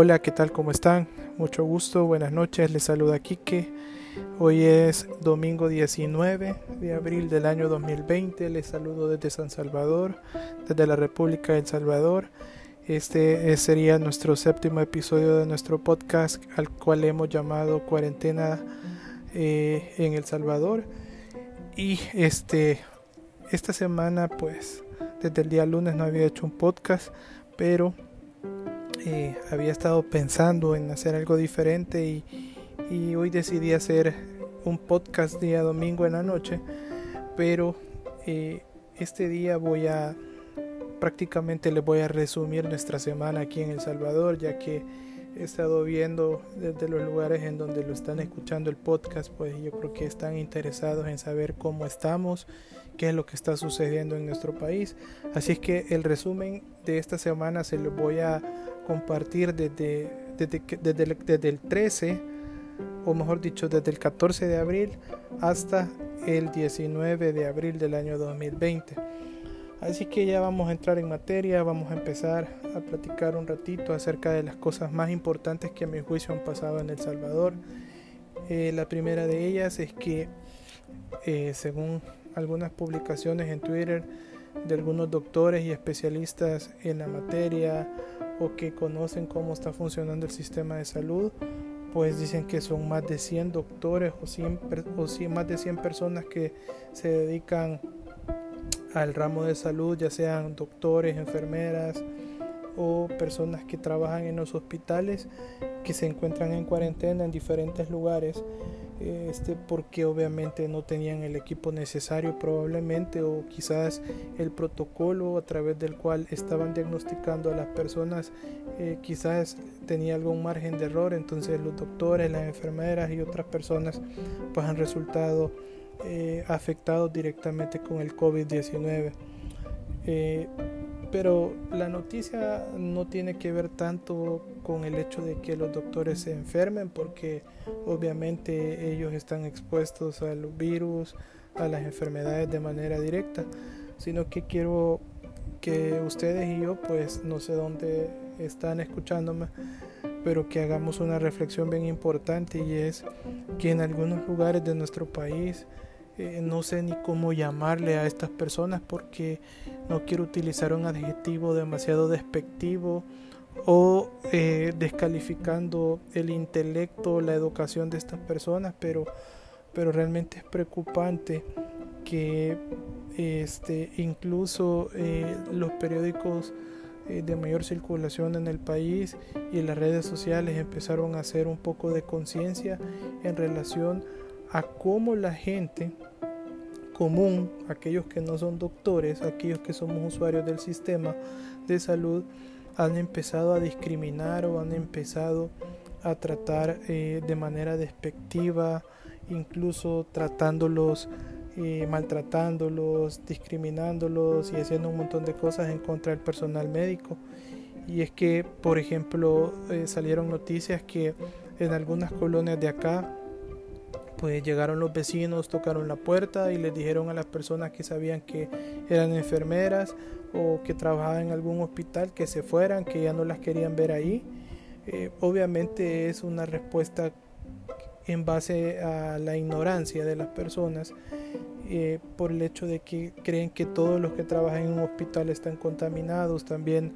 Hola, ¿qué tal? ¿Cómo están? Mucho gusto, buenas noches, les saluda Quique. Hoy es domingo 19 de abril del año 2020. Les saludo desde San Salvador, desde la República de El Salvador. Este sería nuestro séptimo episodio de nuestro podcast, al cual hemos llamado Cuarentena eh, en El Salvador. Y este, esta semana, pues, desde el día lunes no había hecho un podcast, pero eh, había estado pensando en hacer algo diferente y, hoy decidí hacer un podcast día domingo en la noche, pero eh, este día voy a prácticamente les voy a resumir nuestra semana aquí en El Salvador, ya que he estado viendo desde los lugares en donde lo están escuchando el podcast, pues yo creo que están interesados en saber cómo estamos, qué es lo que está sucediendo en nuestro país. Así es que el resumen de esta semana se lo voy a compartir desde, desde, desde, desde el 13, o mejor dicho, desde el 14 de abril hasta el 19 de abril del año 2020. Así que ya vamos a entrar en materia, vamos a empezar a platicar un ratito acerca de las cosas más importantes que a mi juicio han pasado en El Salvador. Eh, la primera de ellas es que, eh, según algunas publicaciones en Twitter de algunos doctores y especialistas en la materia o que conocen cómo está funcionando el sistema de salud, pues dicen que son más de 100 doctores o, 100, o más de 100 personas que se dedican al ramo de salud, ya sean doctores, enfermeras o personas que trabajan en los hospitales que se encuentran en cuarentena en diferentes lugares este porque obviamente no tenían el equipo necesario probablemente o quizás el protocolo a través del cual estaban diagnosticando a las personas eh, quizás tenía algún margen de error. Entonces los doctores las enfermeras y otras personas pues han resultado eh, afectados directamente con el COVID-19. Eh, pero la noticia no tiene que ver tanto con el hecho de que los doctores se enfermen, porque obviamente ellos están expuestos al virus, a las enfermedades de manera directa, sino que quiero que ustedes y yo, pues no sé dónde están escuchándome, pero que hagamos una reflexión bien importante y es que en algunos lugares de nuestro país eh, no sé ni cómo llamarle a estas personas porque no quiero utilizar un adjetivo demasiado despectivo o eh, descalificando el intelecto, la educación de estas personas, pero, pero realmente es preocupante que este, incluso eh, los periódicos de mayor circulación en el país y las redes sociales empezaron a hacer un poco de conciencia en relación a cómo la gente común, aquellos que no son doctores, aquellos que somos usuarios del sistema de salud, han empezado a discriminar o han empezado a tratar eh, de manera despectiva, incluso tratándolos, eh, maltratándolos, discriminándolos y haciendo un montón de cosas en contra del personal médico. Y es que, por ejemplo, eh, salieron noticias que en algunas colonias de acá pues llegaron los vecinos, tocaron la puerta y les dijeron a las personas que sabían que eran enfermeras o que trabajaban en algún hospital que se fueran, que ya no las querían ver ahí. Eh, obviamente es una respuesta en base a la ignorancia de las personas eh, por el hecho de que creen que todos los que trabajan en un hospital están contaminados. También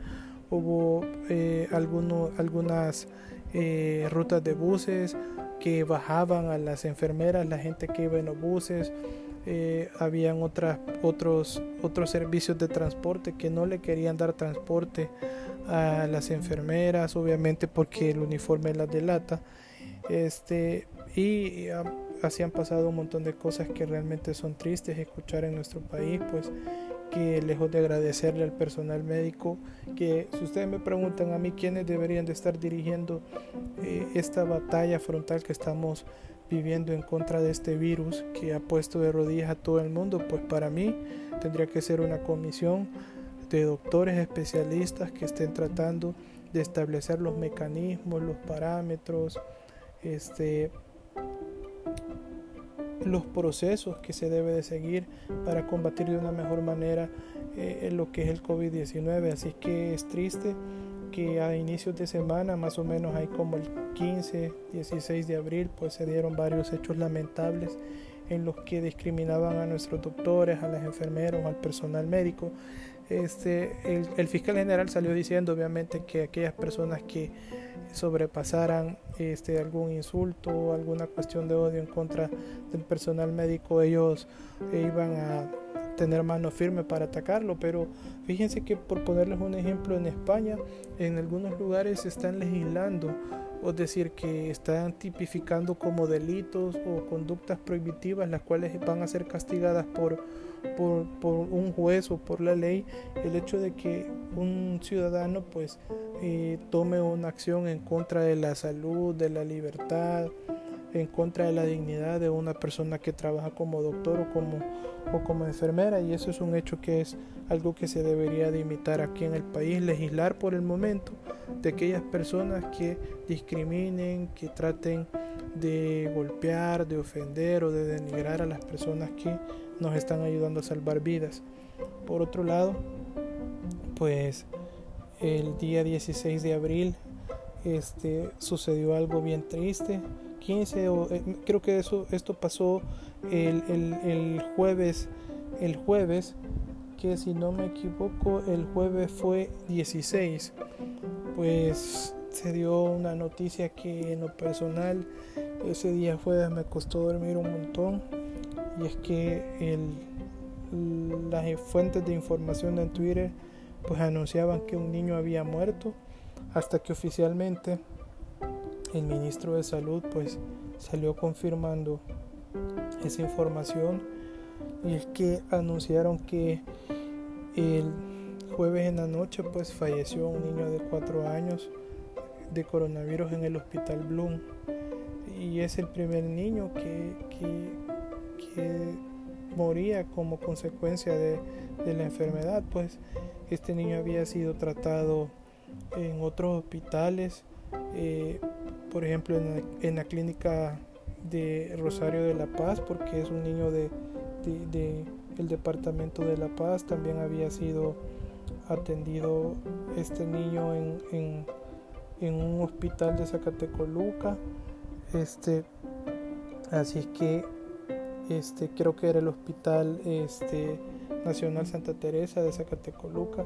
hubo eh, algunas rutas de buses que bajaban a las enfermeras, la gente que iba en los buses, eh, habían otras, otros, otros servicios de transporte que no le querían dar transporte a las enfermeras, obviamente porque el uniforme las delata. Este, y así han pasado un montón de cosas que realmente son tristes escuchar en nuestro país, pues que lejos de agradecerle al personal médico, que si ustedes me preguntan a mí quiénes deberían de estar dirigiendo eh, esta batalla frontal que estamos viviendo en contra de este virus que ha puesto de rodillas a todo el mundo, pues para mí tendría que ser una comisión de doctores especialistas que estén tratando de establecer los mecanismos, los parámetros, este, los procesos que se debe de seguir para combatir de una mejor manera eh, lo que es el COVID-19. Así que es triste que a inicios de semana, más o menos hay como el 15, 16 de abril, pues se dieron varios hechos lamentables en los que discriminaban a nuestros doctores, a las enfermeros, al personal médico. Este, el, fiscal general salió diciendo obviamente que aquellas personas que sobrepasaran este, algún insulto, alguna cuestión de odio en contra del personal médico, ellos iban a tener mano firme para atacarlo, pero fíjense que por ponerles un ejemplo en España, en algunos lugares están legislando, es decir, que están tipificando como delitos o conductas prohibitivas las cuales van a ser castigadas por, por, por un juez o por la ley, el hecho de que un ciudadano pues eh, tome una acción en contra de la salud, de la libertad, en contra de la dignidad de una persona que trabaja como doctor o como, o como enfermera y eso es un hecho que es algo que se debería de imitar aquí en el país, legislar por el momento de aquellas personas que discriminen, que traten de golpear, de ofender o de denigrar a las personas que nos están ayudando a salvar vidas. Por otro lado, pues el día 16 de abril este, sucedió algo bien triste 15 o eh, creo que eso esto pasó el, el, jueves el jueves que si no me equivoco el jueves fue 16 pues se dio una noticia que en lo personal ese día jueves me costó dormir un montón y es que el, las fuentes de información en Twitter pues anunciaban que un niño había muerto hasta que oficialmente el ministro de salud pues salió confirmando esa información y es que anunciaron que el jueves en la noche pues falleció un niño de 4 años de coronavirus en el hospital Bloom. Y es el primer niño que, que, moría como consecuencia de, de la enfermedad pues. Este niño había sido tratado en otros hospitales eh, por ejemplo en la, clínica de Rosario de la Paz, porque es un niño de, el departamento de La Paz, también había sido atendido este niño en, en, un hospital de Zacatecoluca, este, así que este, creo que era el hospital este, Nacional Santa Teresa de Zacatecoluca.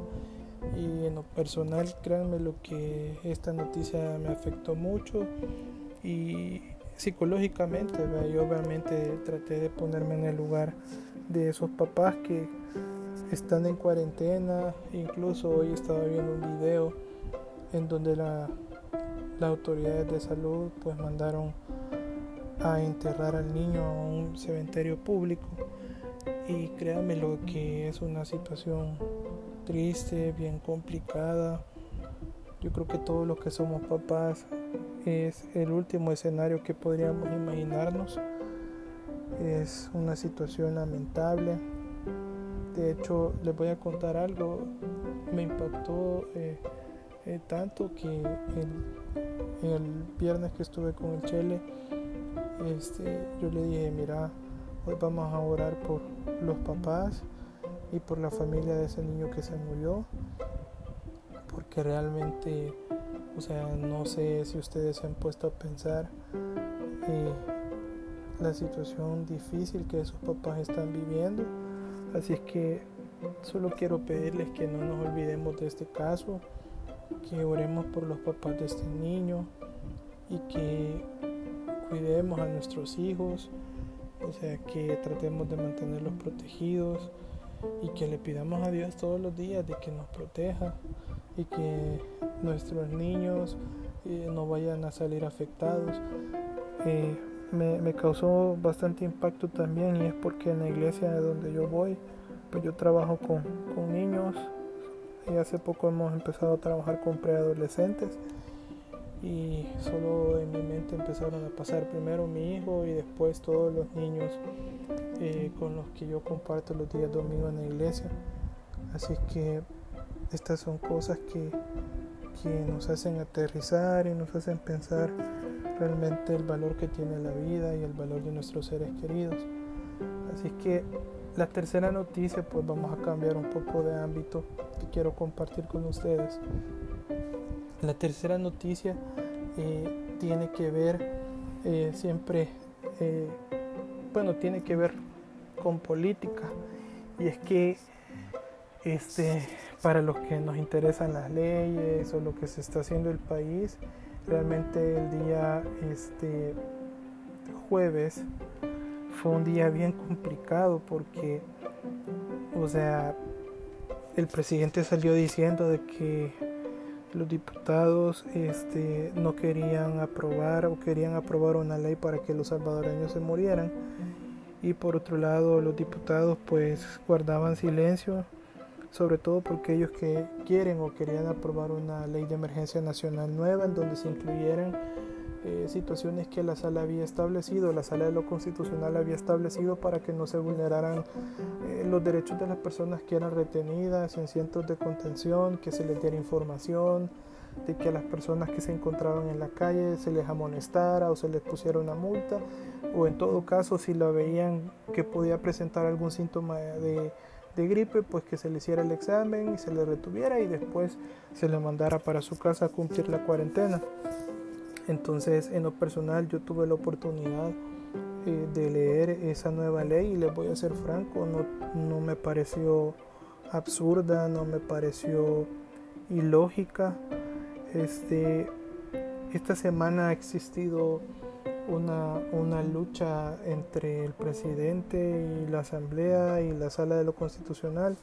Y en lo personal créanme lo que esta noticia me afectó mucho. Y psicológicamente yo obviamente traté de ponerme en el lugar de esos papás que están en cuarentena. Incluso hoy estaba viendo un video en donde la, las autoridades de salud pues mandaron a enterrar al niño a un cementerio público y créanme lo que es una situación triste, bien complicada. Yo creo que todos los que somos papás es el último escenario que podríamos imaginarnos. Es una situación lamentable. De hecho, les voy a contar algo. Me impactó eh, tanto que el, el, viernes que estuve con el Chele, este, yo le dije, mira, hoy vamos a orar por los papás y por la familia de ese niño que se murió porque realmente o sea no sé si ustedes se han puesto a pensar eh, la situación difícil que esos papás están viviendo. Así es que solo quiero pedirles que no nos olvidemos de este caso que oremos por los papás de este niño y que cuidemos a nuestros hijos o sea que tratemos de mantenerlos protegidos y que le pidamos a Dios todos los días de que nos proteja y que nuestros niños eh, no vayan a salir afectados. Eh, me, causó bastante impacto también y es porque en la iglesia de donde yo voy, pues yo trabajo con, con niños y hace poco hemos empezado a trabajar con preadolescentes y solo en mi mente empezaron a pasar primero mi hijo y después todos los niños eh, con los que yo comparto los días domingos en la iglesia. Así que estas son cosas que, que nos hacen aterrizar y nos hacen pensar realmente el valor que tiene la vida y el valor de nuestros seres queridos. Así que la tercera noticia, pues vamos a cambiar un poco de ámbito que quiero compartir con ustedes. La tercera noticia eh, tiene que ver eh, siempre, eh, bueno, tiene que ver con política. Y es que este, para los que nos interesan las leyes o lo que se está haciendo el país, realmente el día este, jueves un día bien complicado porque, o sea, el presidente salió diciendo de que los diputados este, no querían aprobar o querían aprobar una ley para que los salvadoreños se murieran. Y por otro lado los diputados pues guardaban silencio sobre todo porque ellos que quieren o querían aprobar una ley de emergencia nacional nueva en donde se incluyeran eh, situaciones que la sala había establecido, la sala de lo constitucional había establecido para que no se vulneraran eh, los derechos de las personas que eran retenidas en centros de contención, que se les diera información, de que a las personas que se encontraban en la calle se les amonestara o se les pusiera una multa, o en todo caso si la veían que podía presentar algún síntoma de, de gripe, pues que se le hiciera el examen y se le retuviera y después se le mandara para su casa a cumplir la cuarentena. Entonces, en lo personal, yo tuve la oportunidad eh, de leer esa nueva ley y les voy a ser franco, no, no me pareció absurda, no me pareció ilógica. Este, esta semana ha existido una, una, lucha entre el presidente y la asamblea y la sala de lo constitucional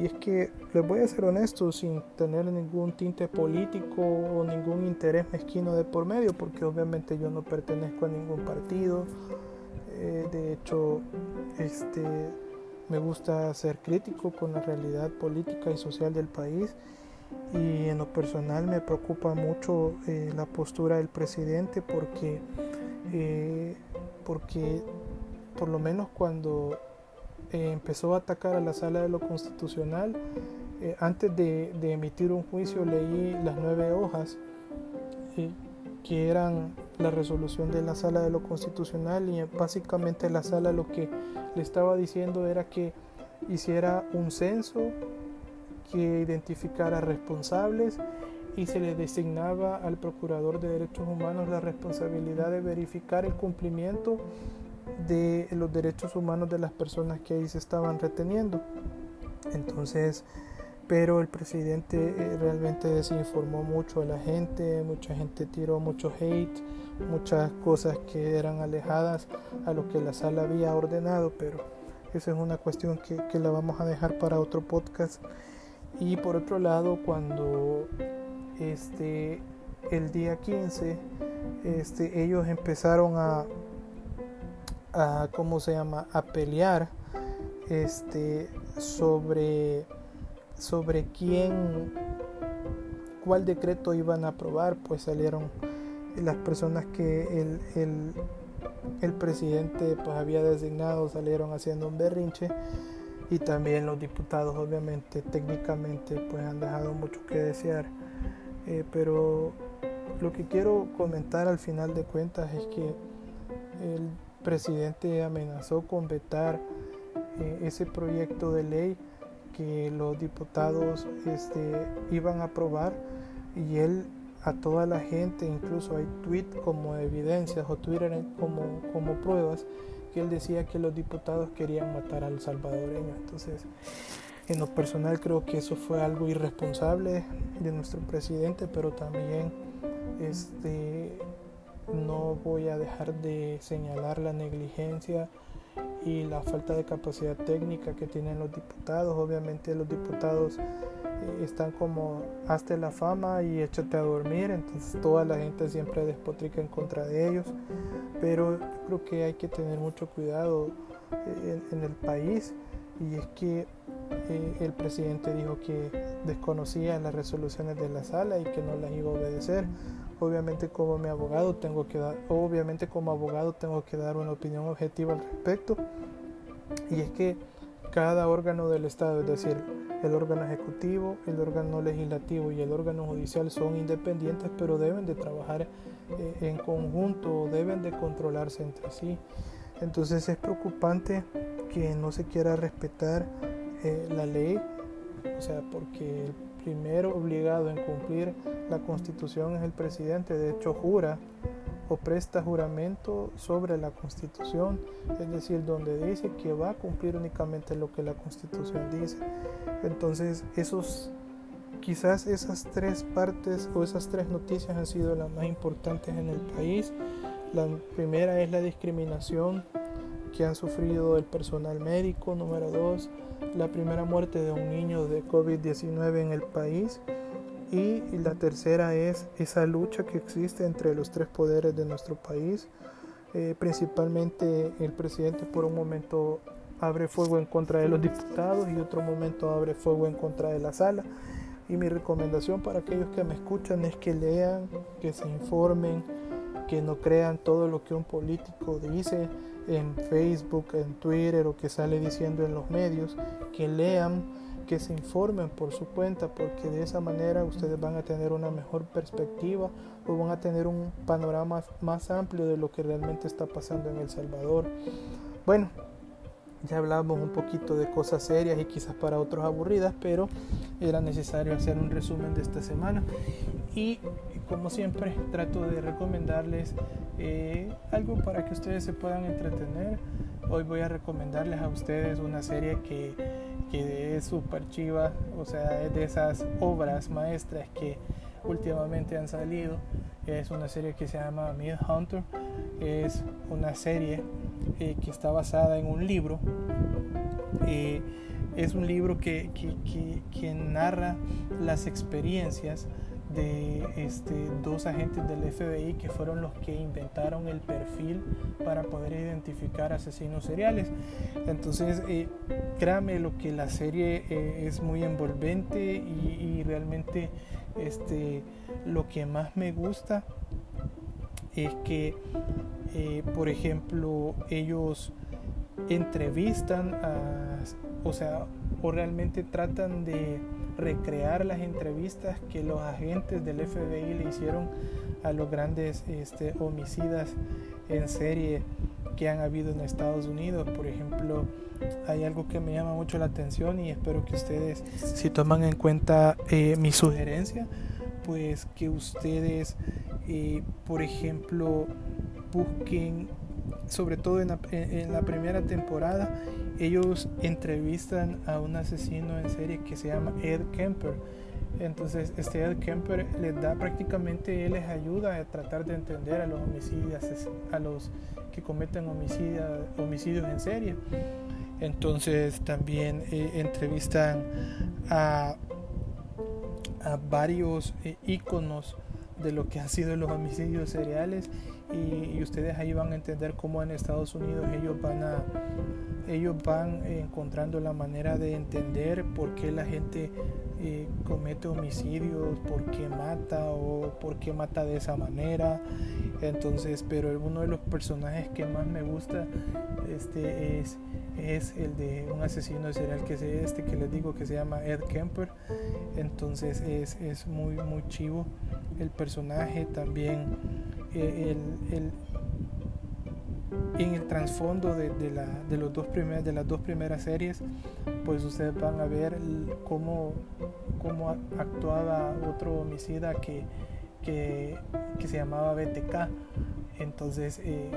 y es que les voy a ser honesto, sin tener ningún tinte político o ningún interés mezquino de por medio, porque obviamente yo no pertenezco a ningún partido. Eh, de hecho, este, me gusta ser crítico con la realidad política y social del país. Y en lo personal me preocupa mucho eh, la postura del presidente porque, eh, porque por lo menos cuando eh, empezó a atacar a la sala de lo constitucional. Eh, antes de, emitir un juicio leí las nueve hojas eh, que eran la resolución de la sala de lo constitucional y básicamente la sala lo que le estaba diciendo era que hiciera un censo que identificara responsables y se le designaba al Procurador de Derechos Humanos la responsabilidad de verificar el cumplimiento de los derechos humanos de las personas que ahí se estaban reteniendo. Entonces, pero el presidente eh, realmente desinformó mucho a la gente, mucha gente tiró mucho hate, muchas cosas que eran alejadas a lo que la sala había ordenado, pero esa es una cuestión que, que la vamos a dejar para otro podcast. Y por otro lado, cuando este, el día 15, este, ellos empezaron a, a cómo se llama a pelear este sobre sobre quién cuál decreto iban a aprobar pues salieron las personas que el, el, el presidente pues había designado salieron haciendo un berrinche y también los diputados obviamente técnicamente pues han dejado mucho que desear. Eh, pero lo que quiero comentar al final de cuentas es que el presidente amenazó con vetar eh, ese proyecto de ley que los diputados este, iban a aprobar y él a toda la gente, incluso hay tweet como evidencias o Twitter como, como pruebas, que él decía que los diputados querían matar al salvadoreño. Entonces, en lo personal creo que eso fue algo irresponsable de nuestro presidente, pero también este, no voy a dejar de señalar la negligencia y la falta de capacidad técnica que tienen los diputados. Obviamente los diputados eh, están como hasta la fama y échate a dormir, entonces toda la gente siempre despotrica en contra de ellos, pero creo que hay que tener mucho cuidado eh, en, el país. Y es que eh, el presidente dijo que desconocía las resoluciones de la sala y que no las iba a obedecer Obviamente como mi abogado tengo que dar, obviamente como abogado tengo que dar una opinión objetiva al respecto. Y es que cada órgano del Estado, es decir, el órgano ejecutivo, el órgano legislativo y el órgano judicial son independientes, pero deben de trabajar eh, en conjunto, deben de controlarse entre sí. Entonces es preocupante que no se quiera respetar eh, la ley, o sea, porque el primero obligado en cumplir la constitución es el presidente, de hecho jura o presta juramento sobre la constitución, es decir, donde dice que va a cumplir únicamente lo que la constitución dice. Entonces, esos quizás esas tres partes o esas tres noticias han sido las más importantes en el país. La primera es la discriminación que han sufrido el personal médico. Número dos, la primera muerte de un niño de COVID-19 en el país. Y la tercera es esa lucha que existe entre los tres poderes de nuestro país. Eh, principalmente el presidente por un momento abre fuego en contra de los diputados y otro momento abre fuego en contra de la sala. Y mi recomendación para aquellos que me escuchan es que lean, que se informen, que no crean todo lo que un político dice en Facebook, en Twitter o que sale diciendo en los medios, que lean, que se informen por su cuenta, porque de esa manera ustedes van a tener una mejor perspectiva o van a tener un panorama más amplio de lo que realmente está pasando en El Salvador. Bueno, ya hablamos un poquito de cosas serias y quizás para otros aburridas, pero era necesario hacer un resumen de esta semana. Y como siempre, trato de recomendarles eh, algo para que ustedes se puedan entretener. Hoy voy a recomendarles a ustedes una serie que, que es súper chiva, o sea, es de esas obras maestras que últimamente han salido. Es una serie que se llama Mid Hunter. Es una serie eh, que está basada en un libro. Eh, es un libro que, que, que, narra las experiencias de este, dos agentes del FBI que fueron los que inventaron el perfil para poder identificar asesinos seriales. Entonces, eh, créame lo que la serie eh, es muy envolvente y, realmente este, lo que más me gusta es que eh, por ejemplo, ellos entrevistan a, o sea, o realmente tratan de recrear las entrevistas que los agentes del FBI le hicieron a los grandes este, homicidas en serie que han habido en Estados Unidos. Por ejemplo, hay algo que me llama mucho la atención y espero que ustedes, si toman en cuenta eh, mi sugerencia, pues que ustedes, eh, por ejemplo, busquen, sobre todo en la, primera temporada, ellos entrevistan a un asesino en serie que se llama Ed Kemper. Entonces, este Ed Kemper les da prácticamente, él les ayuda a tratar de entender a los homicidios, a los que cometen homicidios en serie. Entonces, también eh, entrevistan a, a varios eh, íconos de lo que han sido los homicidios seriales y, ustedes ahí van a entender cómo en Estados Unidos ellos van a ellos van encontrando la manera de entender por qué la gente eh, comete homicidios, por qué mata o por qué mata de esa manera. Entonces, pero uno de los personajes que más me gusta este es, es el de un asesino serial que es este que les digo que se llama Ed Kemper. Entonces es, es muy muy chivo el personaje también en el trasfondo de, los dos de las dos primeras series, pues ustedes van a ver cómo, actuaba otro homicida que, se llamaba BTK. Entonces eh,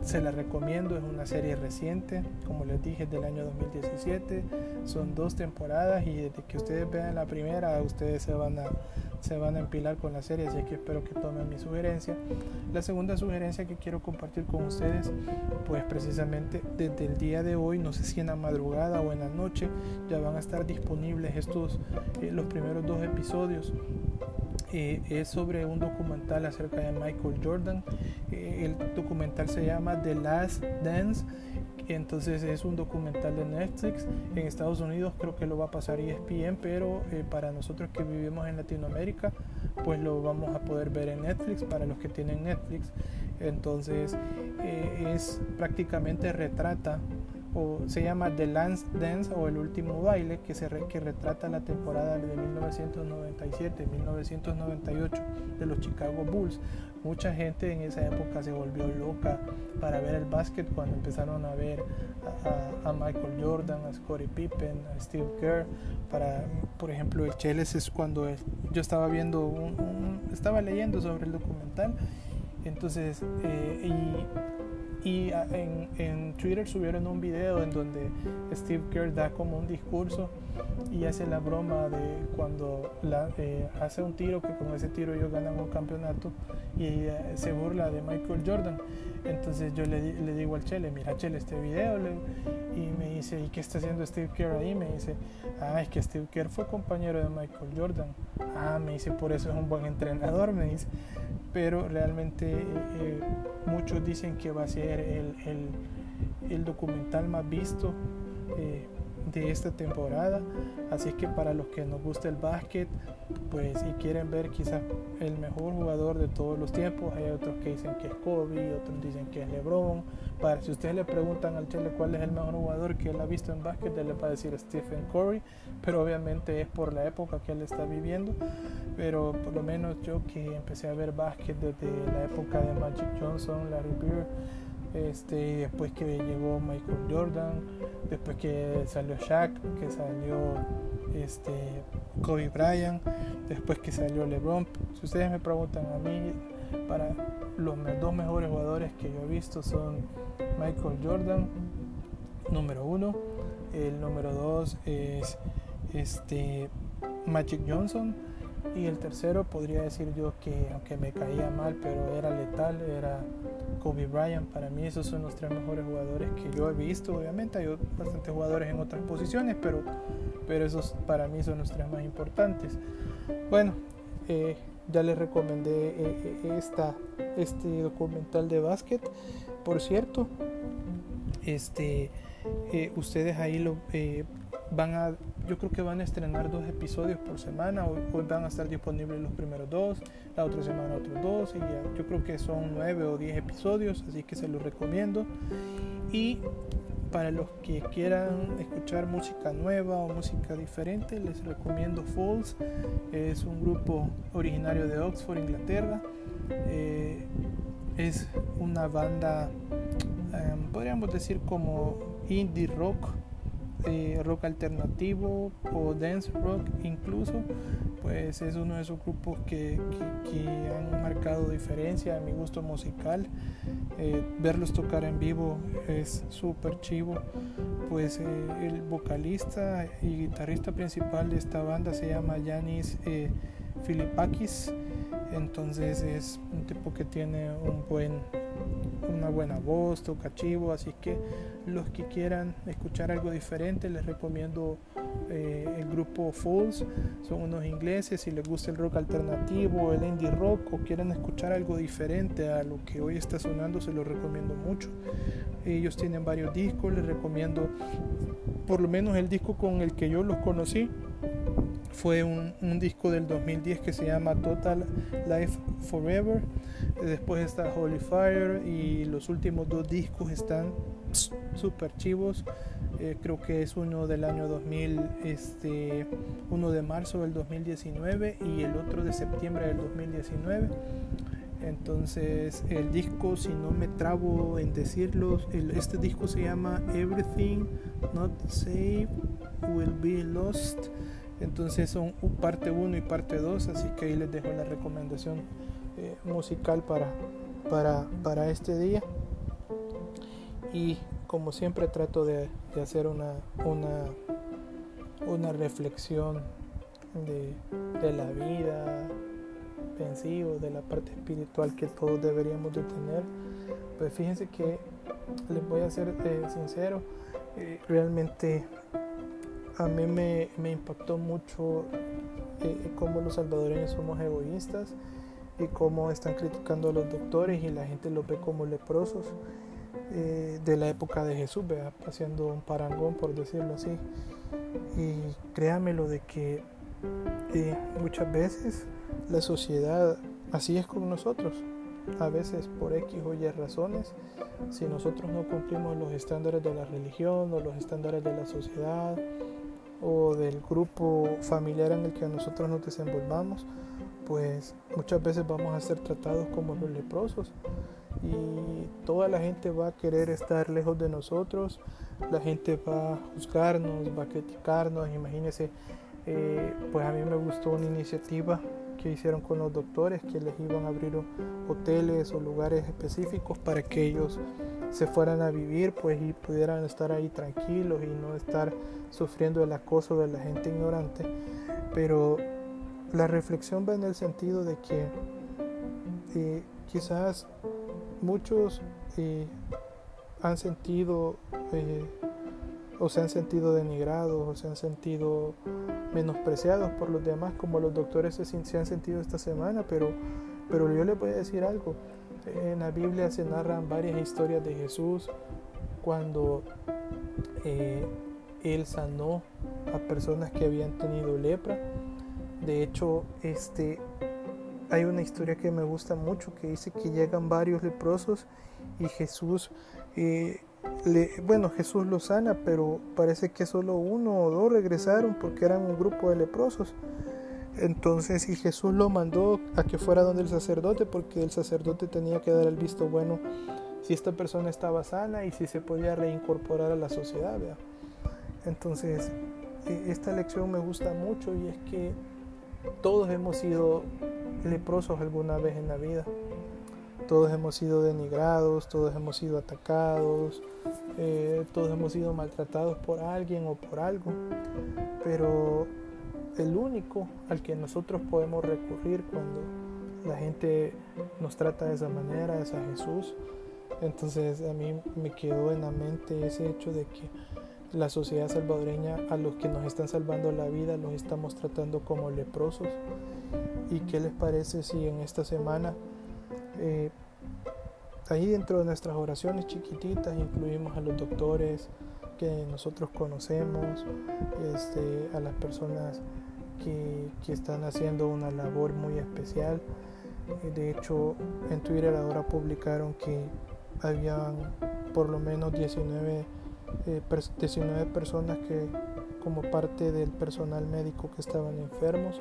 se la recomiendo, es una serie reciente, como les dije, del año 2017. Son dos temporadas y desde que ustedes vean la primera, ustedes se van a, se van a empilar con la serie, así que espero que tomen mi sugerencia. La segunda sugerencia que quiero compartir con ustedes, pues precisamente desde el día de hoy, no sé si en la madrugada o en la noche, ya van a estar disponibles estos, eh, los primeros dos episodios eh, es sobre un documental acerca de Michael Jordan. Eh, el documental se llama The Last Dance. Entonces es un documental de Netflix. En Estados Unidos creo que lo va a pasar ESPN, pero eh, para nosotros que vivimos en Latinoamérica, pues lo vamos a poder ver en Netflix para los que tienen Netflix. Entonces es prácticamente retrata o se llama The Last Dance o El Último Baile, que, se que retrata la temporada de 1997-1998 de los Chicago Bulls. Mucha gente en esa época se volvió loca para ver el básquet cuando empezaron a ver a, Michael Jordan, a Scottie Pippen, a Steve Kerr. Para, por ejemplo, el Cheles es cuando yo estaba viendo, estaba leyendo sobre el documental. Entonces, eh, y y ah, en, en, Twitter subieron un video en donde Steve Kerr da como un discurso y hace la broma de cuando eh, hace un tiro que con ese tiro ellos ganan un campeonato y se burla de Michael Jordan. Entonces yo le, le digo al Chele, mira Chele este video y me dice, ¿y qué está haciendo Steve Kerr ahí? Me dice, ah, es que Steve Kerr fue compañero de Michael Jordan. Ah, me dice, por eso es un buen entrenador, me dice pero realmente eh, eh, muchos dicen que va a ser el, el, documental más visto eh, de esta temporada. Así que para los que nos gusta el básquet, pues si quieren ver quizás el mejor jugador de todos los tiempos, hay otros que dicen que es Kobe, otros dicen que es LeBron. Para si ustedes le preguntan al Chile cuál es el mejor jugador que él ha visto en básquet, él le va a decir Stephen Curry, pero obviamente es por la época que él está viviendo. Pero por lo menos yo que empecé a ver básquet desde la época de Magic Johnson, Larry Bird, este, después que llegó Michael Jordan, después que salió Shaq, que salió este, Kobe Bryant, después que salió LeBron. Si ustedes me preguntan a mí, para los dos mejores jugadores que yo he visto son Michael Jordan, número uno, el número dos es este, Magic Johnson y el tercero podría decir yo que aunque me caía mal, pero era letal, era Kobe Bryant. Para mí esos son los tres mejores jugadores que yo he visto. Obviamente hay bastantes jugadores en otras posiciones, pero, pero esos para mí son los tres más importantes. Bueno, eh, ya les recomendé eh, eh, esta, este documental de básquet. Por cierto, este, ustedes ahí lo van a yo creo que van a estrenar dos episodios por semana. Hoy, van a estar disponibles los primeros dos, la otra semana otros dos. Y ya, yo creo que son nueve o diez episodios, así que se los recomiendo. Y para los que quieran escuchar música nueva o música diferente, les recomiendo Falls. Es un grupo originario de Oxford, Inglaterra. Eh, es una banda, em, podríamos decir como indie rock rock alternativo o dance rock incluso, pues es uno de esos grupos que, que, han marcado diferencia en mi gusto musical. Eh, verlos tocar en vivo es súper chivo, pues eh, el vocalista y guitarrista principal de esta banda se llama Yanis eh, Filipakis, entonces es un tipo que tiene un buen una buena voz, toca chivo, así que los que quieran escuchar algo diferente les recomiendo eh, el grupo Fools, son unos ingleses, si les gusta el rock alternativo, el indie rock o quieren escuchar algo diferente a lo que hoy está sonando, se los recomiendo mucho. Ellos tienen varios discos, les recomiendo por lo menos el disco con el que yo los conocí fue un, un, disco del 2010 que se llama Total Life Forever. Después está Holy Fire y los últimos dos discos están super chivos. Eh, creo que es uno del año 2000, este, uno de marzo del 2019 y el otro de septiembre del 2019. Entonces el disco, si no me trabo en decirlo, este disco se llama Everything Not Safe Will Be Lost. Entonces son parte 1 y parte 2, así que ahí les dejo la recomendación eh, musical para, para, para, este día. Y como siempre trato de, de hacer una, una, una reflexión de, de, la vida, pensivo, de la parte espiritual que todos deberíamos de tener. Pues fíjense que les voy a ser eh, sincero, eh, realmente a mí me, impactó mucho eh, cómo los salvadoreños somos egoístas y cómo están criticando a los doctores y la gente los ve como leprosos eh, de la época de Jesús, haciendo un parangón por decirlo así. Y créanmelo de que eh, muchas veces la sociedad así es con nosotros. a veces por X o Y razones, si nosotros no cumplimos los estándares de la religión o los estándares de la sociedad o del grupo familiar en el que nosotros nos desenvolvamos, pues muchas veces vamos a ser tratados como los leprosos. Y toda la gente va a querer estar lejos de nosotros, la gente va a juzgarnos, va a criticarnos, imagínense, eh, pues a mí me gustó una iniciativa que hicieron con los doctores que les iban a abrir hoteles o lugares específicos para que ellos se fueran a vivir pues y pudieran estar ahí tranquilos y no estar sufriendo el acoso de la gente ignorante. Pero la reflexión va en el sentido de que eh, quizás muchos eh, han sentido eh, o se han sentido denigrados o se han sentido menospreciados por los demás como los doctores se, han sentido esta semana pero pero yo les voy a decir algo. En la Biblia se narran varias historias de Jesús cuando él sanó a personas que habían tenido lepra de hecho, este, hay una historia que me gusta mucho que dice que llegan varios leprosos y Jesús, eh, bueno, Jesús los sana, pero parece que solo uno o dos regresaron porque eran un grupo de leprosos. Entonces, y Jesús lo mandó a que fuera donde el sacerdote, porque el sacerdote tenía que dar el visto bueno si esta persona estaba sana y si se podía reincorporar a la sociedad. Entonces, e, esta lección me gusta mucho y es que todos hemos sido leprosos alguna vez en la vida. Todos hemos sido denigrados, todos hemos sido atacados, eh, todos hemos sido maltratados por alguien o por algo. Pero el único al que nosotros podemos recurrir cuando la gente nos trata de esa manera es a Jesús. Entonces a mí me quedó en la mente ese hecho de que la sociedad salvadoreña a los que nos están salvando la vida los estamos tratando como leprosos. ¿Y qué les parece si en esta semana, eh, ahí dentro de nuestras oraciones chiquititas, incluimos a los doctores que nosotros conocemos, este, a las personas que, que están haciendo una labor muy especial? De hecho, en Twitter ahora publicaron que habían por lo menos 19 19 eh, personas que como parte del personal médico que estaban enfermos,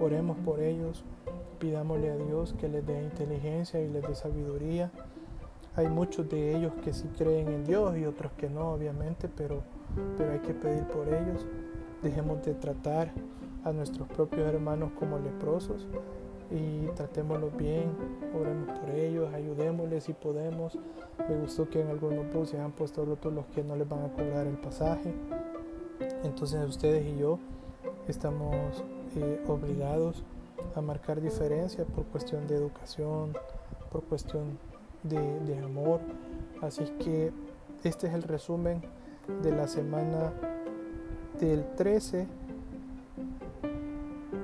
oremos por ellos, pidámosle a Dios que les dé inteligencia y les dé sabiduría. Hay muchos de ellos que sí creen en Dios y otros que no, obviamente, pero, pero hay que pedir por ellos. Dejemos de tratar a nuestros propios hermanos como leprosos y tratémoslos bien, oremos por ellos, ayudémosles si podemos. Me gustó que en algunos buses han puesto otros los que no les van a cobrar el pasaje. Entonces ustedes y yo estamos eh, obligados a marcar diferencias por cuestión de educación, por cuestión de, de amor. Así que este es el resumen de la semana del 13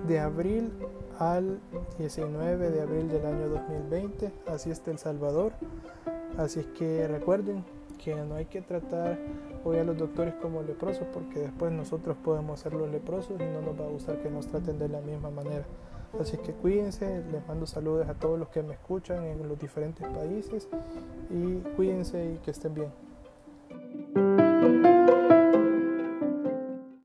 de abril al 19 de abril del año 2020. Así está El Salvador. Así es que recuerden que no hay que tratar hoy a los doctores como leprosos porque después nosotros podemos ser los leprosos y no nos va a gustar que nos traten de la misma manera. Así que cuídense, les mando saludos a todos los que me escuchan en los diferentes países y cuídense y que estén bien.